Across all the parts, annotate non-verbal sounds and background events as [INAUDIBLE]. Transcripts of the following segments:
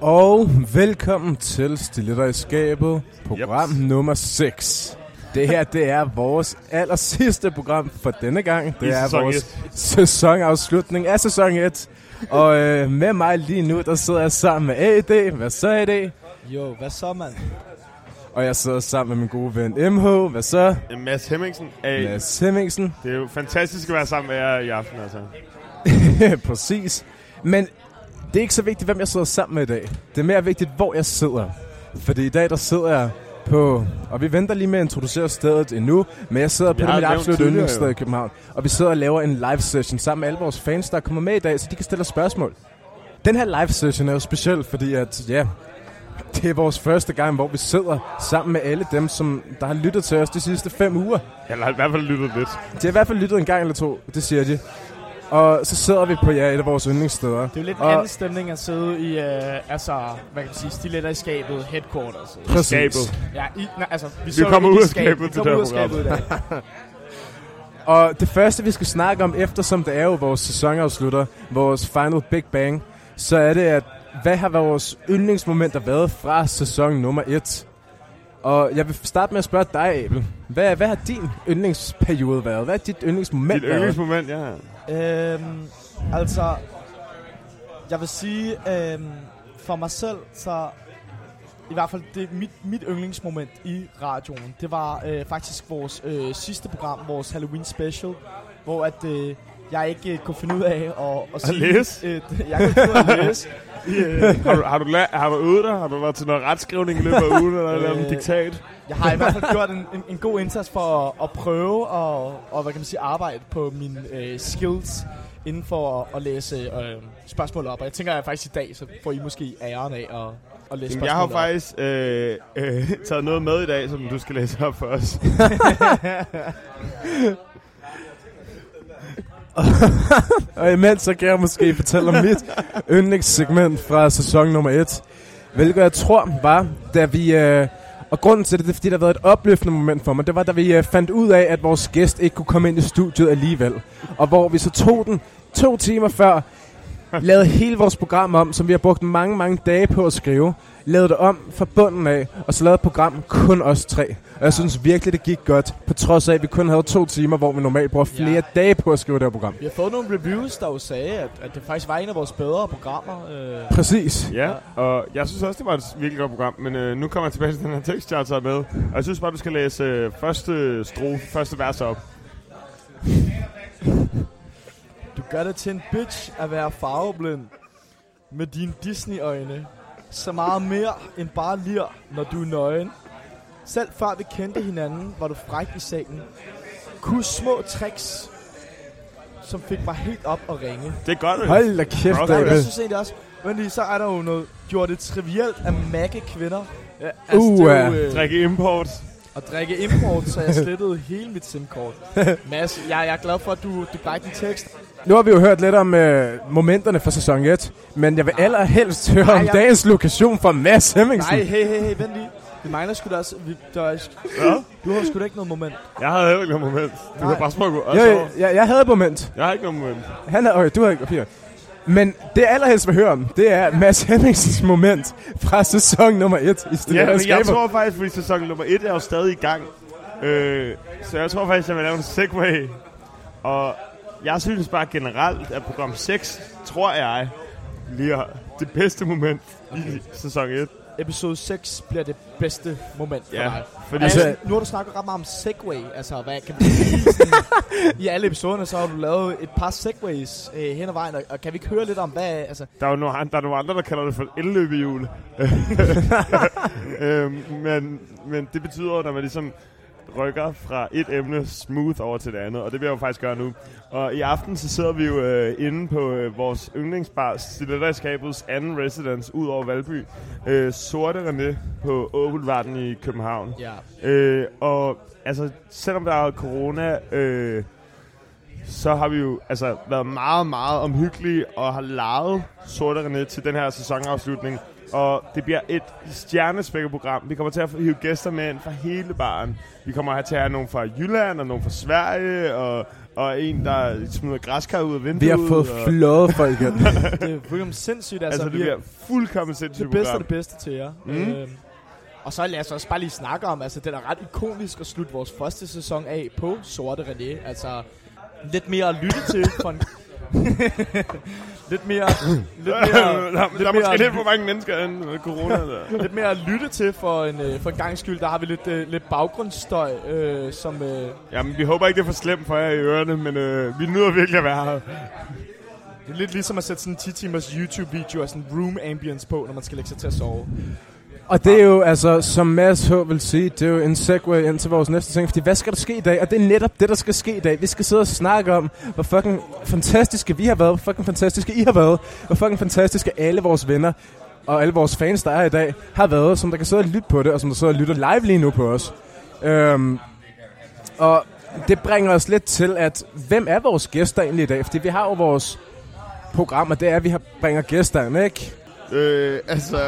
Og velkommen til Stiletter i skabet, program yep. nummer 6. Det her, det er vores aller sidste program for denne gang. Det I er sæson vores et. sæsonafslutning af sæson 1. Og øh, med mig lige nu, der sidder jeg sammen med AD. Hvad så, AD? Jo, hvad så, mand? Og jeg sidder sammen med min gode ven MH. Hvad så? Mads Hemmingsen. Hey, Mads Hemmingsen. det er jo fantastisk at være sammen med jer i aften, altså. [LAUGHS] Præcis. Men det er ikke så vigtigt, hvem jeg sidder sammen med i dag. Det er mere vigtigt, hvor jeg sidder. Fordi i dag, der sidder jeg på... Og vi venter lige med at introducere stedet endnu. Men jeg sidder Vi på det mit absolut yndlingssted i København. Og vi sidder og laver en live session sammen med alle vores fans, der kommer med i dag, så de kan stille os spørgsmål. Den her live session er jo speciel, fordi at, ja, det er vores første gang, hvor vi sidder sammen med alle dem, som der har lyttet til os de sidste fem uger. Har i hvert fald lyttet lidt. De har i hvert fald lyttet en gang eller to, det siger de. Og så sidder vi på ja, et af vores yndlingssteder. Det er jo lidt en Og- anden stemning at sidde i, øh, altså, hvad kan man sige, stiletter i skabet, headquarters. Præcis. Skabet. Ja, i, nej, altså, vi, Vi kommer ud i af skabet til det her dag. [LAUGHS] Og det første, vi skal snakke om, eftersom det er jo vores sæsonafslutter, vores final Big Bang, så er det, at hvad har vores yndlingsmomenter været fra sæson nummer 1? Og jeg vil starte med at spørge dig, Abel. Hvad, hvad har din yndlingsperiode været? Hvad er dit yndlingsmoment Dit været? yndlingsmoment, ja. Øhm, altså, jeg vil sige, øhm, for mig selv, så i hvert fald det, mit, mit yndlingsmoment i radioen, det var øh, faktisk vores øh, sidste program, vores Halloween special, hvor at øh, jeg ikke øh, kunne finde ud af at, at, sige, læse? Øh, jeg kunne finde ud af at læse. [LAUGHS] øh, Har du, har, du la- har du øvet dig? Har du været til noget retskrivning i løbet af ugen, eller Øh, en diktat? Jeg har i hvert fald [LAUGHS] gjort en, en, en god indsats for at, at prøve og, og hvad kan man sige, arbejde på mine øh, skills inden for at, at læse øh, spørgsmål op. Og jeg tænker, at faktisk i dag, så får I måske æren af at, at læse Jamen, jeg har op. faktisk øh, øh, taget noget med i dag, som du skal læse op for os. [LAUGHS] [LAUGHS] Og imens så kan jeg måske fortælle om mit yndlingssegment fra sæson nummer 1. Hvilket jeg tror var, da vi... Øh, og grunden til det, det er, fordi der har været et opløftende moment for mig. Det var, da vi øh, fandt ud af, at vores gæst ikke kunne komme ind i studiet alligevel. Og hvor vi så tog den to timer før, lavede hele vores program om, som vi har brugt mange, mange dage på at skrive. Lavede det om fra bunden af, og så lavede et program kun os tre. Og jeg synes virkelig, det gik godt, på trods af, at vi kun havde to timer, hvor vi normalt bruger flere Ja. dage på at skrive det her program. Vi har fået nogle reviews, der jo sagde, at, at det faktisk var en af vores bedre programmer. Øh, Præcis. Ja, og jeg synes også, det var et virkelig godt program, men øh, nu kommer jeg tilbage til den her tekst, jeg har taget med. Og jeg synes bare, du skal læse øh, første strofe, første vers op. Du gør det til en bitch at være farveblind med dine Disney-øjne. Så meget mere end bare lir, når du er nøgen. Selv før vi kendte hinanden, var du fræk i sengen. Kus små tricks, som fik mig helt op og ringe. Det er godt, øh. Hold da kæft, Ja, David. jeg synes egentlig også, men lige så er der jo noget, gjorde det trivielt at magge kvinder. Ja, altså, Uh, det er jo, øh, Drikke import. at drikke import, så jeg slettede hele mit SIM-kort. [LAUGHS] Mads, jeg, jeg er glad for, at du, du brækker din tekst. Nu har vi jo hørt lidt om øh, momenterne fra sæson 1, men jeg vil allerhelst høre Nej, om jeg- dagens lokation fra Mads Hemmingsen. Nej, hey, hey, hey, vent lige. Vi mangler sgu da også... Vi, der er, Ja. du har sgu da ikke noget moment. Jeg havde heller ikke noget moment. Du Nej. kan bare smukke Jo, også jeg, over. jeg, jeg havde et moment. Jeg har ikke noget moment. Han havde, okay, du havde ikke papir. Men det jeg allerhelst vil høre om, det er Mads Hemmingsens moment fra sæson nummer 1 i Stille Ja, men jeg tror faktisk, fordi sæson nummer 1 er jo stadig i gang. Øh, så jeg tror faktisk, jeg vil lave en segway. Og jeg synes bare generelt, at program 6, tror jeg, bliver det bedste moment i sæson 1. Episode 6 bliver det bedste moment for Ja, dig. fordi Altså, Altså- nu har du snakket ret meget om Segway. Altså, hvad kan man I alle episoderne, så har du lavet et par Segways øh, hen ad vejen. Og, og kan vi ikke høre lidt om, hvad... Altså, Der er jo nogle, der er nogle andre, der kalder det for et elløbehjul. [LAUGHS] øhm, men, men det betyder jo, når man ligesom rykker fra et emne smooth over til det andet, og det vil jeg jo faktisk gøre nu. Og i aften så sidder vi jo øh, inde på øh, vores yndlingsbar, Stiletterskabets anden residence ud over Valby. Øh, Sorte René på Åbelvarden i København. ja. Øh, og altså, selvom der er corona, øh, så har vi jo altså været meget, meget omhyggelige og har lejet Sorte René til den her sæsonafslutning. Og det bliver et stjernespækket program. Vi kommer til at hive gæster med ind fra hele baren. Vi kommer til at have nogen fra Jylland, og nogen fra Sverige, og, og en, der smider græskar ud af vinduet. Vi har fået og, flået folk ind. [LAUGHS] Det er fuldkommen sindssygt. Altså, Altså, det bliver fuldkommen sindssygt det bedste af program. det bedste til jer. Mm. Øhm, og så lad os også bare lige snakke om, altså den er ret ikonisk at slutte vores første sæson af på Sorte René. Altså lidt mere at lytte til for en... [LAUGHS] [LAUGHS] lidt mere... [CLEARS THROAT] lidt mere, der, lidt der er måske lidt for mange mennesker end corona [LAUGHS] der. lidt mere at lytte til for en, øh, for en gang skyld. Der har vi lidt, øh, lidt baggrundsstøj, øh, som... Øh, Jamen, vi håber ikke, det er for slemt for jer i ørerne, men øh, vi nyder virkelig at være her. det er lidt ligesom at sætte sådan en 10 timers YouTube-video af sådan room ambience på, når man skal lægge sig til at sove. Og det er jo, altså, som Mads H. vil sige, det er jo en segue ind til vores næste ting. Fordi hvad skal der ske i dag? Og det er netop det, der skal ske i dag. Vi skal sidde og snakke om, hvor fucking fantastiske vi har været, hvor fucking fantastiske I har været, hvor fucking fantastiske alle vores venner og alle vores fans, der er i dag, har været, som der kan sidde og lytte på det, og som der sidder og lytter live lige nu på os. Øhm, og det bringer os lidt til, at hvem er vores gæster egentlig i dag? Fordi vi har jo vores program, og det er, at vi har, bringer gæster ind, ikke? Øh, altså,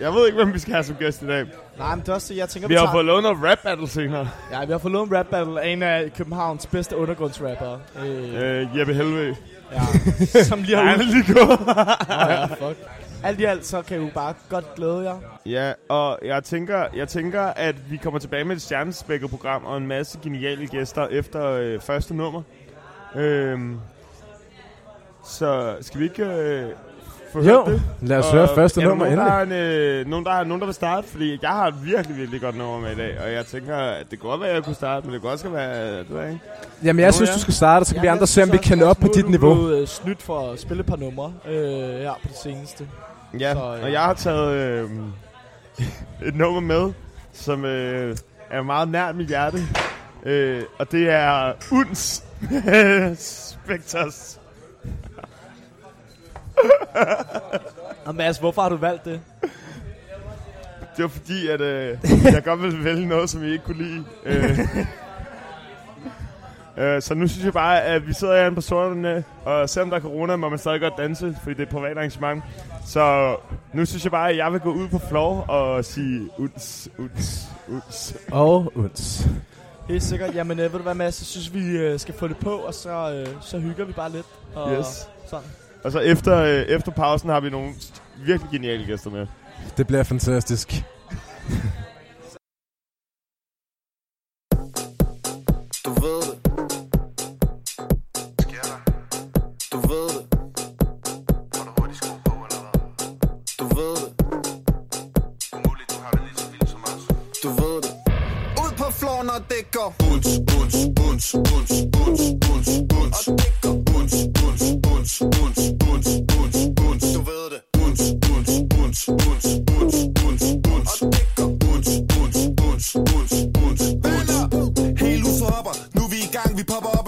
jeg ved ikke, hvem vi skal have som gæst i dag. Nej, men det er også jeg tænker, Vi har tager- fået noget rap battle senere. Ja, vi har fået en rap battle af en af Københavns bedste undergrundsrapper. Øh, Øh, Jeppe Helve. ja, [LAUGHS] som lige har ud... lige gået. [LAUGHS] ja, fuck. Alt i alt, så kan I jo bare godt glæde jer. Ja, og jeg tænker, jeg tænker, at vi kommer tilbage med et stjernespækket program og en masse geniale gæster efter øh, første nummer. Øhm, så skal vi ikke øh, få Jo, hørt det? lad os Og høre første er der nummer nogen, der endelig. har en, øh, nogen, der har, nogen, der vil starte? Fordi jeg har et virkelig, virkelig godt nummer med i dag. Og jeg tænker, at det kan godt være, at jeg kunne starte, men det kan også skal være... Det ved jeg ikke. Jamen, jeg Nå, synes, ja. du skal starte, så kan vi Ja, andre jeg se, om vi kan nå op på er dit du niveau. blevet, øh, snydt for at spille et par numre øh, her på det seneste. Ja, Så, så, øh, og jeg har taget øh, [LAUGHS] et nummer med, som øh, er meget nært mit hjerte. Øh, og det er Uns [LAUGHS] Spectres. Og Mads, hvorfor har du valgt det? Det var fordi, at øh, [LAUGHS] jeg godt ville vælge noget, som I ikke kunne lide. Øh, [LAUGHS] øh, så nu synes jeg bare, at vi sidder herinde på sorterne, og selvom der er corona, må man stadig godt danse, fordi det er et privat arrangement. Så nu synes jeg bare, at jeg vil gå ud på floor og sige uns, uns, uns. Og uns. Helt sikkert. Jamen, øh, ved du hvad, Mads? Jeg synes, vi øh, skal få det på, og så, øh, så hygger vi bare lidt. Og Yes. Sådan. Og så efter, øh, efter pausen har vi nogle virkelig geniale gæster med. Det bliver fantastisk. Du ved det. Du ved det. Du ved det. Du ved det. Ud på floor, når det går. Uns, uns, uns, uns, uns, uns, uns. Og det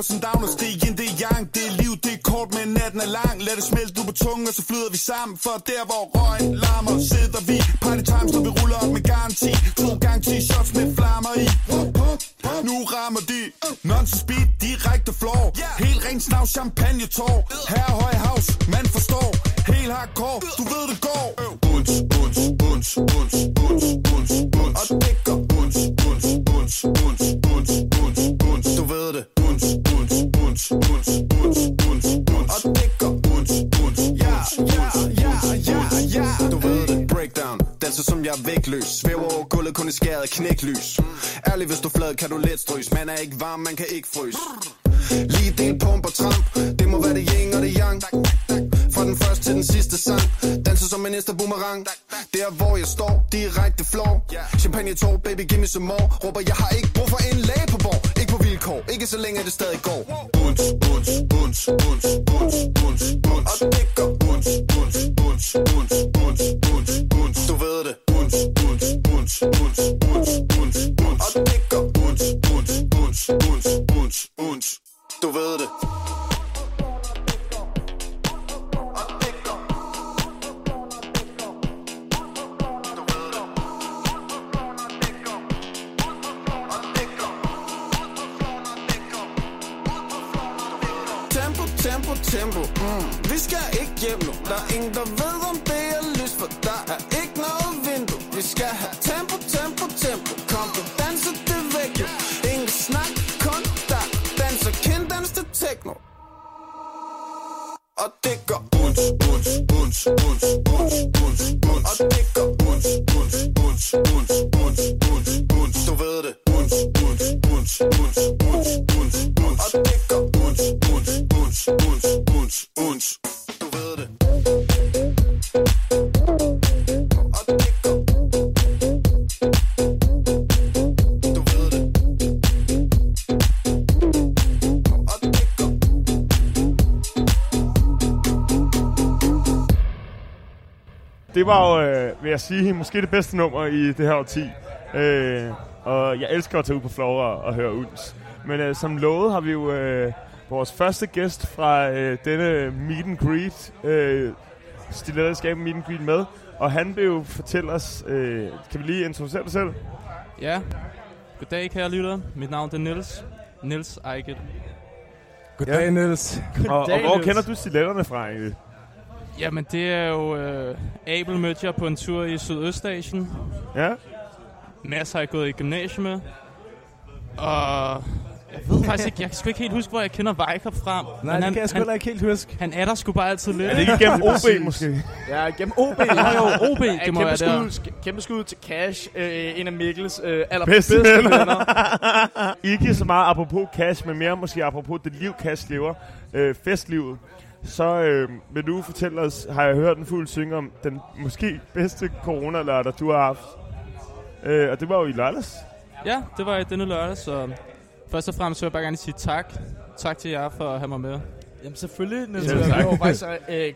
og som down og stig ind, det er yang. Det er liv, det er kort, men natten er lang. Lad det smelte du på tungen, og så flyder vi sammen. For der hvor røgen larmer, sidder vi. Party time, så vi ruller op med garanti. To gange 10 shots med flammer i. Nu rammer de. Nonsense beat, direkte floor. Helt ren snav, champagne tår. Her høj house, man forstår. Helt hardcore, du ved det går. Uns, uns, uns, uns, uns, uns, uns. Og det går uns, uns, uns, vægtløs Svæver over gulvet, kun i skæret knæklys. Ærlig, hvis du flad, kan du let strøs Man er ikke varm, man kan ikke fryse. Lige del pump og tramp. Det må være det yin og det yang. Fra den første til den sidste sang. Danser som en næste boomerang. Der hvor jeg står, direkte floor Champagne tår, baby give me some more. Råber jeg har ikke brug for en læge på borg Ikke på vilkår, ikke så længe det stadig går. Uns, uns, uns, uns, uns, uns, uns Og det går uns, Det var jo, øh, vil jeg sige, måske det bedste nummer i det her årti. Øh, og jeg elsker at tage ud på Flora og høre Ulds. Men øh, som lovet har vi jo øh, vores første gæst fra øh, denne meet and greet, øh, stiletterskab meet and greet med. Og han vil jo fortælle os, øh, kan vi lige introducere dig selv? Ja. Goddag, kære lytter. Mit navn er Nils. Nils Eichel. Goddag, Ja. Niels. Og, og Goddag, hvor Niels. kender du stiletterne fra egentlig? Jamen, det er jo... Øh, Abel mødte jeg på en tur i Sydøstasien. Ja? Mads har jeg gået i gymnasiet med. Og... Jeg ved faktisk ikke, jeg kan sgu ikke helt huske, hvor jeg kender Vejkop fra. Nej, men det han, kan jeg sgu han, ikke helt huske. han er der sgu bare altid lidt. Er det ikke gennem OB måske? Ja, gennem OB. Jo, jo, OB, Ja, det må kæmpe, være der. skud, sk- kæmpe skud til Cash, øh, en af Mikkels øh, Bedste allerbedste venner. venner. [LAUGHS] Ikke så meget apropos cash, men mere måske apropos det liv, cash lever. Øh, festlivet. Så øh, vil du fortælle os, har jeg hørt en fuld synge om den måske bedste corona-lørdag, du har haft. Øh, og det var jo i lørdags. Ja, det var i denne lørdag, så... Først og fremmest vil jeg bare gerne sige tak. Tak til jer for at have mig med. Jamen selvfølgelig, Niels. Ja, tak. det var faktisk, øh,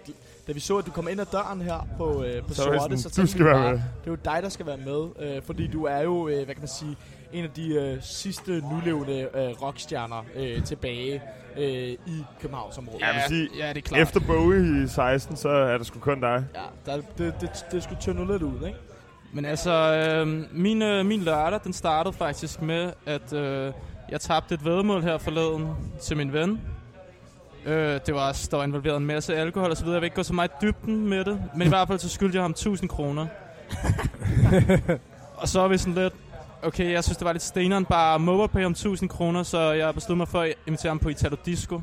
da vi så, at du kom ind ad døren her på, øh, på Så Sorte, sådan, så du tænkte skal vi være bare, med. det er jo dig, der skal være med. Øh, fordi du er jo, øh, hvad kan man sige, en af de øh, sidste nulevende øh, rockstjerner øh, tilbage øh, i Københavnsområdet. Ja, jeg vil sige, ja, det er klart. Efter Bowie i 16, så er det sgu kun dig. Ja, der, det, det, det skulle tynde lidt ud, ikke? Men altså, øh, min, øh, min lørdag, den startede faktisk med, at øh, jeg tabte et vedmål her forleden til min ven. Øh, det var, der var involveret en masse alkohol og så videre. Jeg vil ikke gå så meget i dybden med det, men i hvert fald så skyldte jeg ham 1000 kroner. [LAUGHS] og så er vi sådan lidt, okay, jeg synes det var lidt steneren bare MobilePay om 1000 kroner, så jeg besluttede mig for at invitere ham på Italo Disco.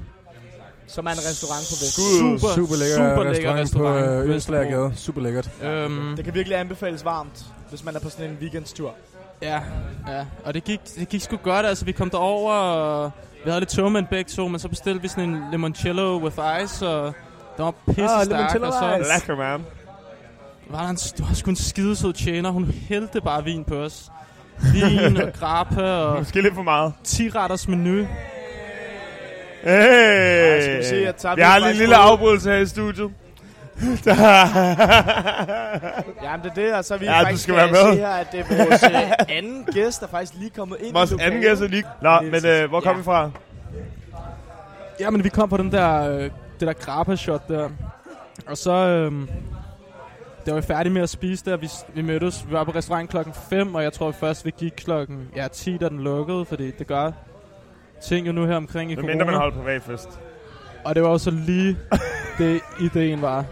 Som er en restaurant på Vest. Skud. Super, Super lækker super lækker restaurant, restaurant. på øh, Vesterbro. Østlagergade. Super lækkert. Øhm, Det kan virkelig anbefales varmt, hvis man er på sådan en weekendstur. Ja, ja. Og det gik, det gik sgu godt. Altså, vi kom derover, og vi havde lidt tømmermænd begge to, men så bestilte vi sådan en limoncello with ice, og den var pisse Ah, stærk. og så ice. Lækker, man. var der en, det var sgu en skidesød tjener. Hun hældte bare vin på os. Vin og grappa og Måske lidt for meget. 10 retters menu. Hey! skal vi se, jeg tager vi har lige en lille afbrydelse her i studiet. [LAUGHS] Jamen det er det, og så er vi Ja, du faktisk skal være med. se her, at det er vores øh, anden gæst, der faktisk lige kommet ind Vores i anden lokalet. gæst er lige... Nå, men øh, hvor kom Ja. vi fra? Ja, men vi kom på den der, øh, det der grappa-shot der. Og så... Øh, der var vi færdige med at spise der. Vi, vi mødtes. Vi var på restaurant klokken 5, og jeg tror først, vi gik klokken ja, 10, da den lukkede, fordi det gør ting jo nu her omkring i Men mindre man corona. holder privatfest. Og det var jo så lige det, ideen var.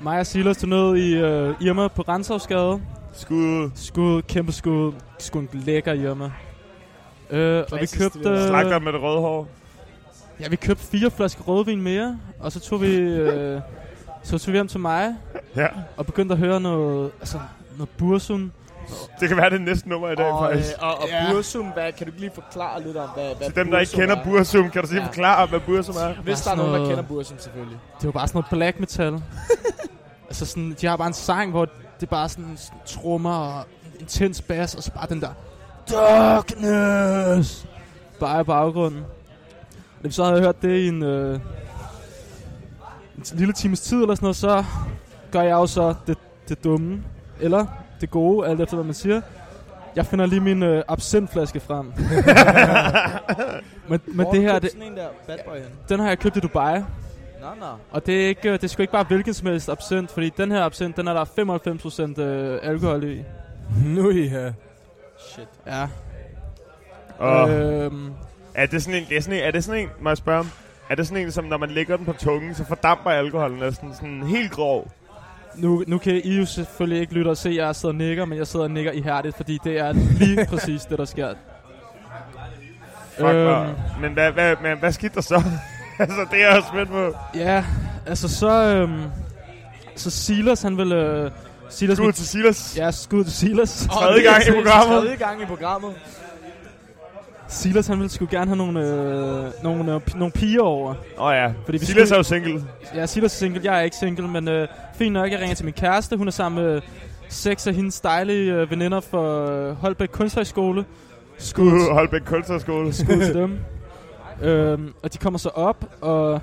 Mig og Silas tog ned i øh, Irma på Renshavsgade. Skud. Skud, kæmpe skud. Skud en lækker Irma. Øh, og vi købte... stil. Slagter med det røde hår. Ja, vi købte fire flasker rødvin mere, og så tog vi, øh, så tog vi hjem til mig, Ja. og begyndte at høre noget, altså, noget Bursum. Det kan være det næste nummer i dag, Og, øh, faktisk. og, og Ja. Bursum, hvad, kan du lige forklare lidt om, hvad, hvad Til dem, der ikke kender er? Bursum, kan du sige Ja. forklare, hvad Bursum er? Hvis der er nogen, der kender Bursum, selvfølgelig. Det var bare sådan noget black metal. [LAUGHS] altså sådan, de har bare en sang, hvor det er bare sådan, sådan trommer og en intens bass, og så bare den der Darkness! Bare i baggrunden. Og da vi så havde hørt det i en, øh, en lille times tid eller sådan noget, så gør jeg jo så det, det dumme, eller det gode, alt efter hvad man siger. Jeg finder lige min øh, absintflaske frem. [LAUGHS] men men det her, det, sådan en der bad boy hen? den har jeg købt i Dubai. Nå, nå. Og det er, ikke, øh, det er sgu ikke bare hvilken som helst absint, fordi den her absint, den er der 95% øh, alkohol i. Nu I her. Shit. Ja. Og Øhm, er det sådan en, det er sådan en, er det sådan en, må jeg spørge om, Er det sådan en, som når man lægger den på tungen, så fordamper alkoholen næsten sådan helt grov? Nu, nu kan I jo selvfølgelig ikke lytte og se, at jeg sidder og nikker, men jeg sidder og nikker ihærdigt, fordi det er lige [LAUGHS] præcis det, der sker. Fuck, øhm, men, hvad, hvad, men hvad skete der så? [LAUGHS] altså, det er jeg spændt på. Ja, altså så... Øhm, så Silas, han vil... Øh, Silas, Skud til Silas. Ja, skud til Silas. Tredje gang i [LAUGHS] programmet. Tredje gang i programmet. Silas, han ville sgu gerne have nogle, øh, nogle, øh, nogle piger over. Åh oh, ja, Fordi Silas skulle- er jo single. Ja, Silas er single, jeg er ikke single, men øh, fint nok, jeg ringer til min kæreste. Hun er sammen med seks af hendes dejlige øh, veninder for øh, Holbæk Kunsthøjskole. Skud, [LAUGHS] Holbæk Kunsthøjskole. skud til dem. Øhm, og de kommer så op, og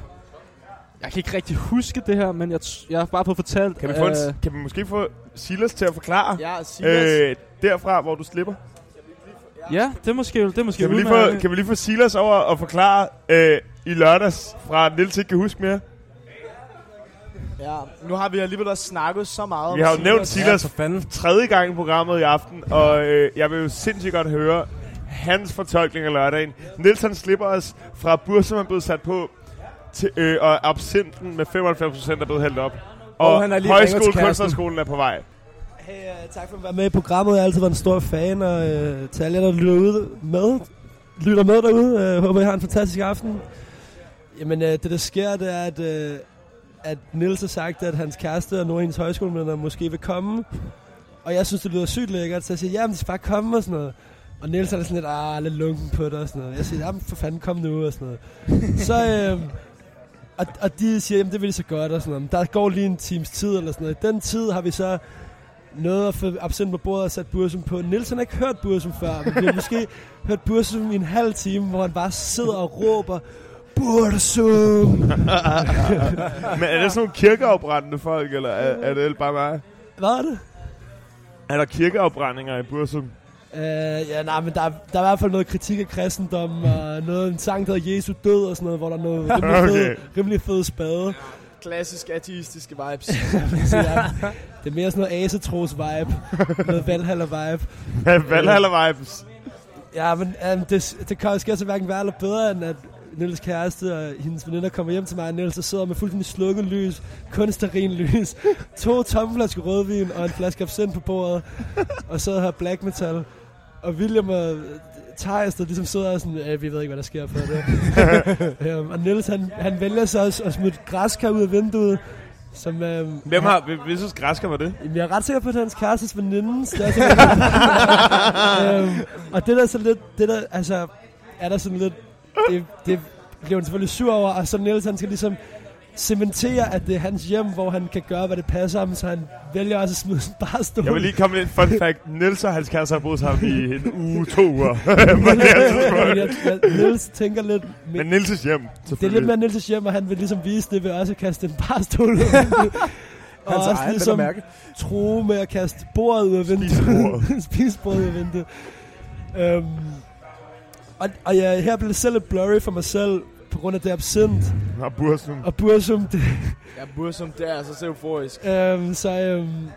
jeg kan ikke rigtig huske det her, men jeg, jeg har bare fået fortalt... Kan vi, få en, øh, kan vi måske få Silas til at forklare? Ja, Silas. Øh, derfra, hvor du slipper. Ja, det er måske, det er måske Kan vi, lige få, kan vi lige få Silas over og forklare øh, i lørdags fra Nils ikke kan huske mere? Ja, nu har vi alligevel også snakket så meget Vi har jo om nævnt Ja, Silas for fanden. tredje gang i programmet i aften, og øh, jeg vil jo sindssygt godt høre hans fortolkning af lørdagen. Nils han slipper os fra Bursum er blevet sat på, til, øh, og absenten med 95% er blevet hældt op. Og, Og han har lige Højskole. Kunstnerskolen er på vej. Hey, uh, tak for at være med i programmet. Jeg har altid været en stor fan, og uh, til alle jer, der lytter, ude med, lytter med derude, uh, håber, I har en fantastisk aften. Jamen, uh, det der sker, det er, at, uh, at Nils har sagt, at hans kæreste og nogle af hendes højskolemedlemmer måske vil komme. Og jeg synes, det lyder sygt lækkert, så jeg siger, jamen, de skal bare komme og sådan noget. Og Niels er sådan lidt, ah, lidt lunken på det og sådan noget. Jeg siger, jamen, for fanden, kom nu og sådan noget. så, øh, og, og de siger, jamen, det vil de så godt og sådan noget. Men der går lige en times tid eller sådan noget. I den tid har vi så noget at få absent på bordet og sat Bursum på. Nielsen har ikke hørt Bursum før, men vi har måske [LAUGHS] hørt Bursum i en halv time, hvor han bare sidder og råber, Bursum! [LAUGHS] Men er det sådan nogle kirkeafbrændende folk, eller er, er det bare mig? Hvad er det? Er der kirkeafbrændinger i Bursum? Uh, ja, nej, men der, er- der er i hvert fald noget kritik af kristendom, og noget, en sang, der hedder Jesu død og sådan noget, hvor der er noget [LAUGHS] rimelig, Okay. fed, rimelig fed spade. Klassisk ateistiske vibes. [LAUGHS] Det er mere sådan noget asetros vibe, noget Valhalla vibe. Valhalla vibes. Ja, men um, det, det kan sker så hverken værre eller bedre, end at Niels kæreste og hendes veninder kommer hjem til mig, og Niels sidder med fuldstændig slukket lys, kun lys, to tomme flasker rødvin og en flaske absint på bordet, og så har black metal. Og William og Thijs, der ligesom sidder og sådan, øh, vi ved ikke, hvad der sker for det. um, [LAUGHS] og Niels, han, han vælger så at, at et græskar ud af vinduet, som... Um, Hvem har, hvem- hvis synes græsker var det? Jamen, jeg er ret sikker på, at det er hans kærestes veninde. [LAUGHS] Det er så øhm, og det der er så lidt, det der, altså, er der sådan lidt, det, det bliver hun selvfølgelig sur over, og så Niels, han skal ligesom cementere, at det er hans hjem, hvor han kan gøre, hvad det passer ham, så han vælger også at smide [LAUGHS] en barstol. Jeg vil lige komme med et fun fact. Niels og hans kæreste har boet sammen i en uge, to uger. [LAUGHS] Niels tænker lidt, Men Niels' hjem, det er lidt mere Niels' hjem, og han vil ligesom vise det ved også at kaste en barstol ud. [LAUGHS] og Hans også egen, ligesom mærke. true med at kaste bordet ud af vinduet. Spisebordet. Spisebordet ud af vinduet. Um, og, og ja, her bliver det selv lidt blurry for mig selv, på grund af det absint. Og Bursum. Og Bursum, det, ja, Bursum, det er altså så euforisk. um, så, um,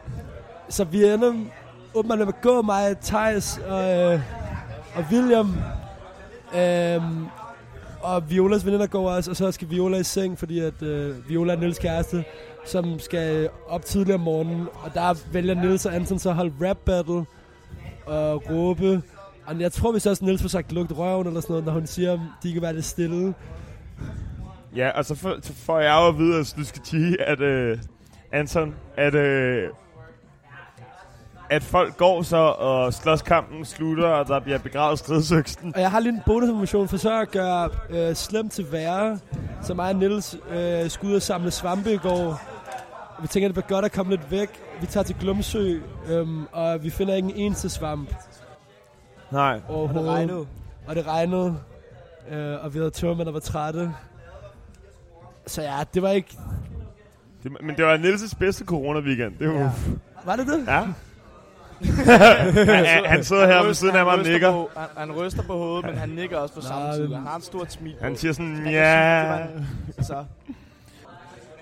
så vi ender åbenbart med at gå mig, Thijs og, uh, og William. Um, og Violas veninder går også, og så skal Viola i seng, fordi at uh, Viola er Nils kæreste, som skal op tidligere om morgenen. Og der vælger Nils og Anton så at holde rap battle og råbe. Og jeg tror, hvis også Nils får sagt lugt røven eller sådan noget, når hun siger, at de kan være lidt stille. Ja, og så får, så får jeg jo at vide, at du skal sige, at øh, Anton, at, øh, at folk går så, og slåskampen slutter, og der bliver begravet stridsøksten. Og jeg har lige en bonusinformation for så at gøre øh, slemt til værre. Så mig og Niels øh, skulle ud og samle svampe i går. Vi tænker, det bliver godt at komme lidt væk. Vi tager til Glumsø, øhm, og vi finder ikke en eneste svamp Nej. Og det regnede. Og det regnede. Øh, og vi havde tørmænd, der var trætte. Så ja, det var ikke... Det, men det var Niels' bedste corona-weekend. Det var, Ja. Var det det? ja. [LAUGHS] han, han sidder her ved siden af mig og nikker. På, han, han ryster på hovedet, men han nikker også på samme Nej, tid. men- Han har et stort smil på. Han siger sådan, ja... Så.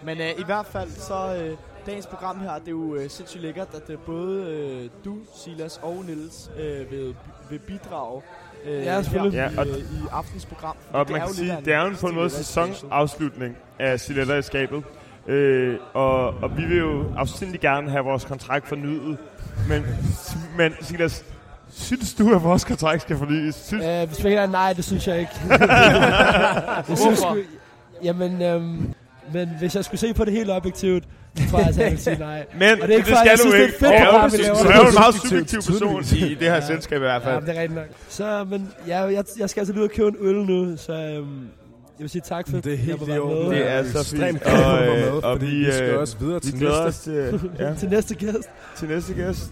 Men øh, i hvert fald, så øh, dagens program her, det er jo øh, sindssygt lækkert, at det både øh, du, Silas og Nils øh, vil, vil bidrage øh, Ja, selvfølgelig. her Ja, og- i, øh, i aftens program. Og man kan jo sige, det er jo på en måde sæsonafslutning af Stiletter i skabet. Øh, og, og vi vil jo afsindig gerne have vores kontrakt fornyet. Men, men Silas, synes du, at vores kontrakt skal fornyes? Synes, Øh, hvis man ikke er nej, det synes jeg ikke. [LAUGHS] jeg synes Hvorfor? jamen, øhm, men hvis jeg skulle se på det helt objektivt, så tror jeg, at jeg vil sige nej. men og det er ikke det for, jeg skal du synes, det er fedt er program, vi laver. Du er jo en meget subjektiv person i det her Ja. selskab i hvert Ja, fald. det er rigtigt nok. Så, men ja, jeg, jeg skal altså lige ud og købe en øl nu, så øhm, jeg vil sige tak for, Det er at helt jeg orden. med. Det er så ekstremt fint. Og, øh, og fordi vi, vi skal øh, også videre Vi til næste. ja, Til næste gæst. til næste gæst.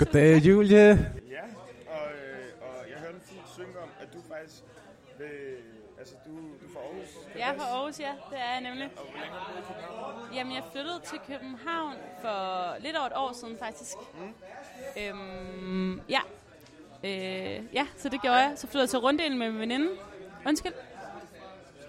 Goddag, Julie. Ja, og, øh, og jeg hørte dig synge om, at du faktisk vil, altså du, du er fra Aarhus. Jeg er fra Aarhus, ja. Det er jeg nemlig. Jamen, jeg flyttede til København for lidt over et år siden, faktisk. Mm. Øhm, ja. Øh, ja, så det gjorde jeg. Så flyttede jeg til runddelen med min veninde. Undskyld.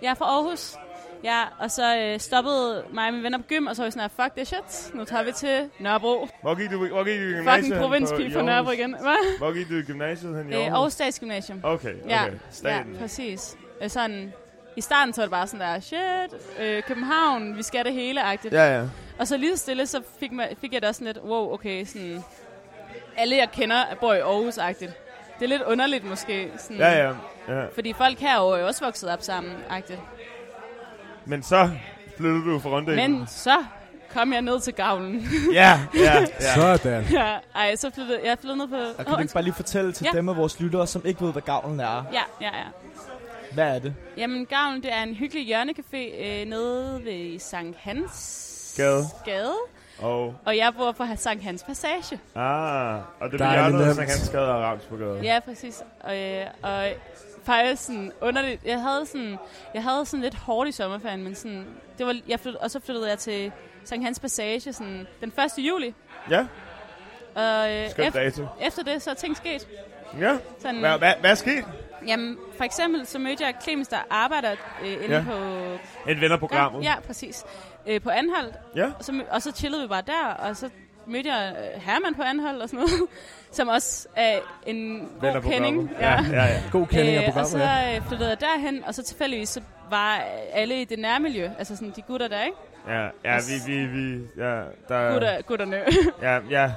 Jeg er fra Aarhus. Ja, og så øh, stoppede mig og mine venner på gym, og så var vi sådan her, fuck det shit, nu tager vi til Nørrebro. Hvor gik du, hvor gik du i gymnasiet? Fucking provinspige i fra? Nørrebro igen. Hvad? Hvor gik du i gymnasiet hen i Øh, Aarhus? Aarhus Statsgymnasium. Okay, okay. Ja, Staten. Ja, præcis. Øh, Sådan, I starten så var det bare sådan der, shit, øh, København, vi skal det hele-agtigt. Ja, ja. Og så lige stille, så fik, man, fik jeg da sådan lidt, wow, okay, sådan, alle jeg kender bor i Aarhus-agtigt. Det er lidt underligt måske. Sådan, Ja, ja. ja. Fordi folk her er jo også vokset op sammen-agtigt. Men så flyttede du fra runddelen. Men så kom jeg ned til gavlen. [LAUGHS] Ja, ja, ja. Sådan. ja, ej, så flyttede jeg flyttede ned på... Og kan du ikke bare lige fortælle til Ja. dem af vores lyttere, som ikke ved, hvad gavlen er? Ja, ja, ja. Hvad er det? Jamen, Gavlen, det er en hyggelig hjørnecafé øh, nede ved Sankt Hans Gade. Gade. Og, Og jeg bor på Sankt Hans Passage. ah, og det er hjørnet, nemt. så han skade og gaden. Ja, præcis. Og, øh, og faktisk sådan underligt. Jeg havde sådan, jeg havde sådan lidt hårdt i sommerferien, men sådan, det var, jeg flyttede, og så flyttede jeg til Sankt Hans Passage sådan, den 1. juli. Ja, Og øh, skøn efter, dato. efter det, så er ting sket. Ja, Sådan, hvad, hvad, hvad er sket? Jamen, for eksempel så mødte jeg Clemens, der arbejder øh, inde Ja. på... Et vennerprogrammet. Ja, præcis. Øh, på Anholdt. Ja. Og så, og så chillede vi bare der, og så mødte jeg øh, Herman på Anholdt og sådan noget, [LAUGHS] som også er en god kending. Ja, ja, ja. God kending af Øh, og programmet, så ja. øh, flyttede jeg derhen, og så tilfældigvis så var alle i det nærmiljø, altså sådan de gutter der, ikke? Ja, ja, vi, vi, vi, ja, der, Gutter, gutterne. [LAUGHS] ja, ja.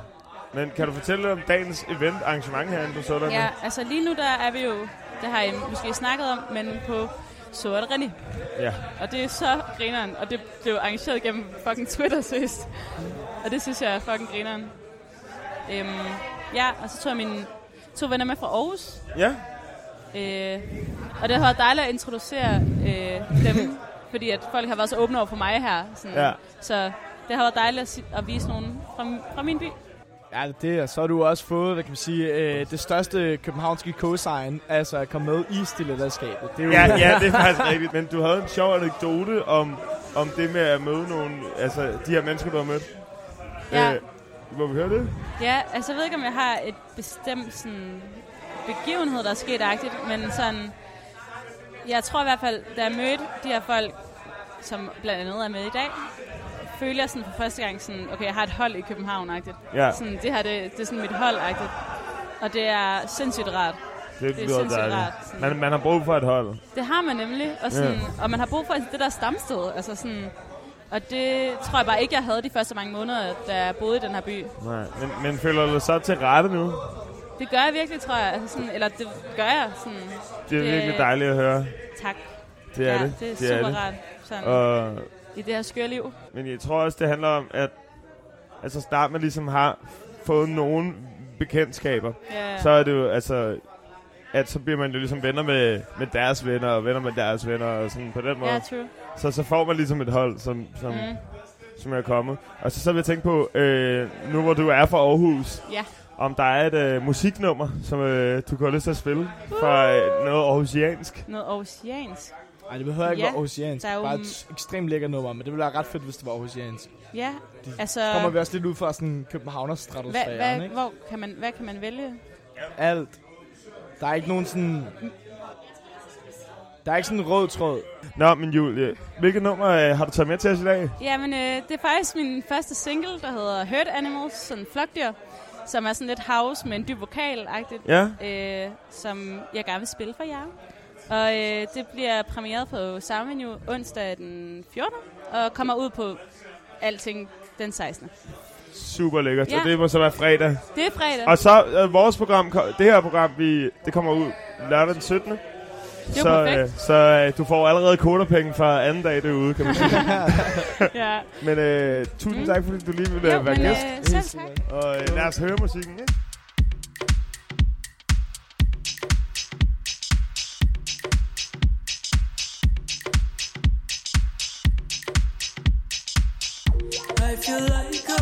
Men kan du fortælle om dagens event arrangement herinde på Sådan? ja, altså lige nu der er vi jo, det har I måske snakket om, men på Sort René. ja. Og det er så grineren, og det blev arrangeret gennem fucking Twitter, seriøst. Og det synes jeg er fucking grineren. Øhm, ja, og så tog jeg mine to venner med fra Aarhus. Ja, Øh, og det har været dejligt at introducere øh, dem, [LAUGHS] fordi at folk har været så åbne over for mig her. Sådan. Ja. Så det har været dejligt at, at vise nogen fra, fra min by. Ja, det er, så har du også fået, hvad kan man sige, øh, det største københavnske cosign, altså at komme med i stiletterskabet. Det er jo, ja, ja, det er faktisk rigtigt. Men du havde en sjov anekdote om, om det med at møde nogle, altså de her mennesker, du har mødt. Ja. Øh, må vi høre det? Ja, altså jeg ved ikke, om jeg har et bestemt sådan, begivenhed, der er sket agtigt, men sådan, jeg tror i hvert fald, da jeg mødte de her folk, som blandt andet er med i dag, føler jeg sådan for første gang sådan, okay, jeg har et hold i København-agtigt. Ja, Sådan, det her, det, det er sådan mit hold-agtigt. Og det er sindssygt rart. det, Det er sindssygt dejligt. rart. Sådan. Man, man har brug for et hold. Det har man nemlig, og, sådan, og man har brug for det der stamsted. Altså sådan, og det tror jeg bare ikke, jeg havde de første mange måneder, da jeg boede i den her by. Nej. Men, men føler du så til rette nu? Det gør jeg virkelig, tror jeg. Altså sådan, eller det gør jeg. Sådan, Det er Det- virkelig dejligt at høre. tak. Det er ja, det. det er det super det. rart sådan, Og, i det her skøre liv. men jeg tror også, det handler om, at altså snart man ligesom har fået nogle bekendtskaber, Ja, så er det jo, altså, at så bliver man jo ligesom venner med, med deres venner, og venner med deres venner, og sådan på den måde. ja true. Så, så får man ligesom et hold, som, som, mm. Som er kommet. Og så, så vil jeg tænke på, øh, nu hvor du er fra Aarhus, Ja. om der er et øh, musiknummer, som øh, du kunne have lyst til at spille fra øh, noget aarhusiansk. Noget oceansk. Ej, det behøver ikke Ja, være oceansk. der er jo- Bare et ekstremt lækker nummer, men det ville være ret fedt, hvis det var oceansk. Ja, altså... Så kommer vi også lidt ud fra sådan københavner hvad, stratosfæren, hvad, ikke? hvor kan man, hvad kan man vælge? Alt. Der er ikke nogen sådan... Der er ikke sådan en rød tråd. Nå, men Julie, hvilket nummer øh, har du taget med til os i dag? Jamen, øh, det er faktisk min første single, der hedder Hurt Animals, sådan flokdyr, som er sådan lidt house med en dyb vokal-agtigt, Ja. øh, som jeg gerne vil spille for jer. Og øh, det bliver premieret på Soundvenue onsdag den 14. og kommer ud på alting den 16. Super lækkert. Ja. Og det må så være fredag. Det er fredag. Og så øh, vores program, det her program, vi, det kommer ud lørdag den 17. Det er så, perfekt. øh, så øh, du får allerede kodepenge fra anden dag derude, kan man sige. [LAUGHS] ja. men øh, tusind Mm. tak, fordi du lige ville Jo, øh, være men gæst. øh, selv tak. Og øh, lad os høre musikken, ikke? you like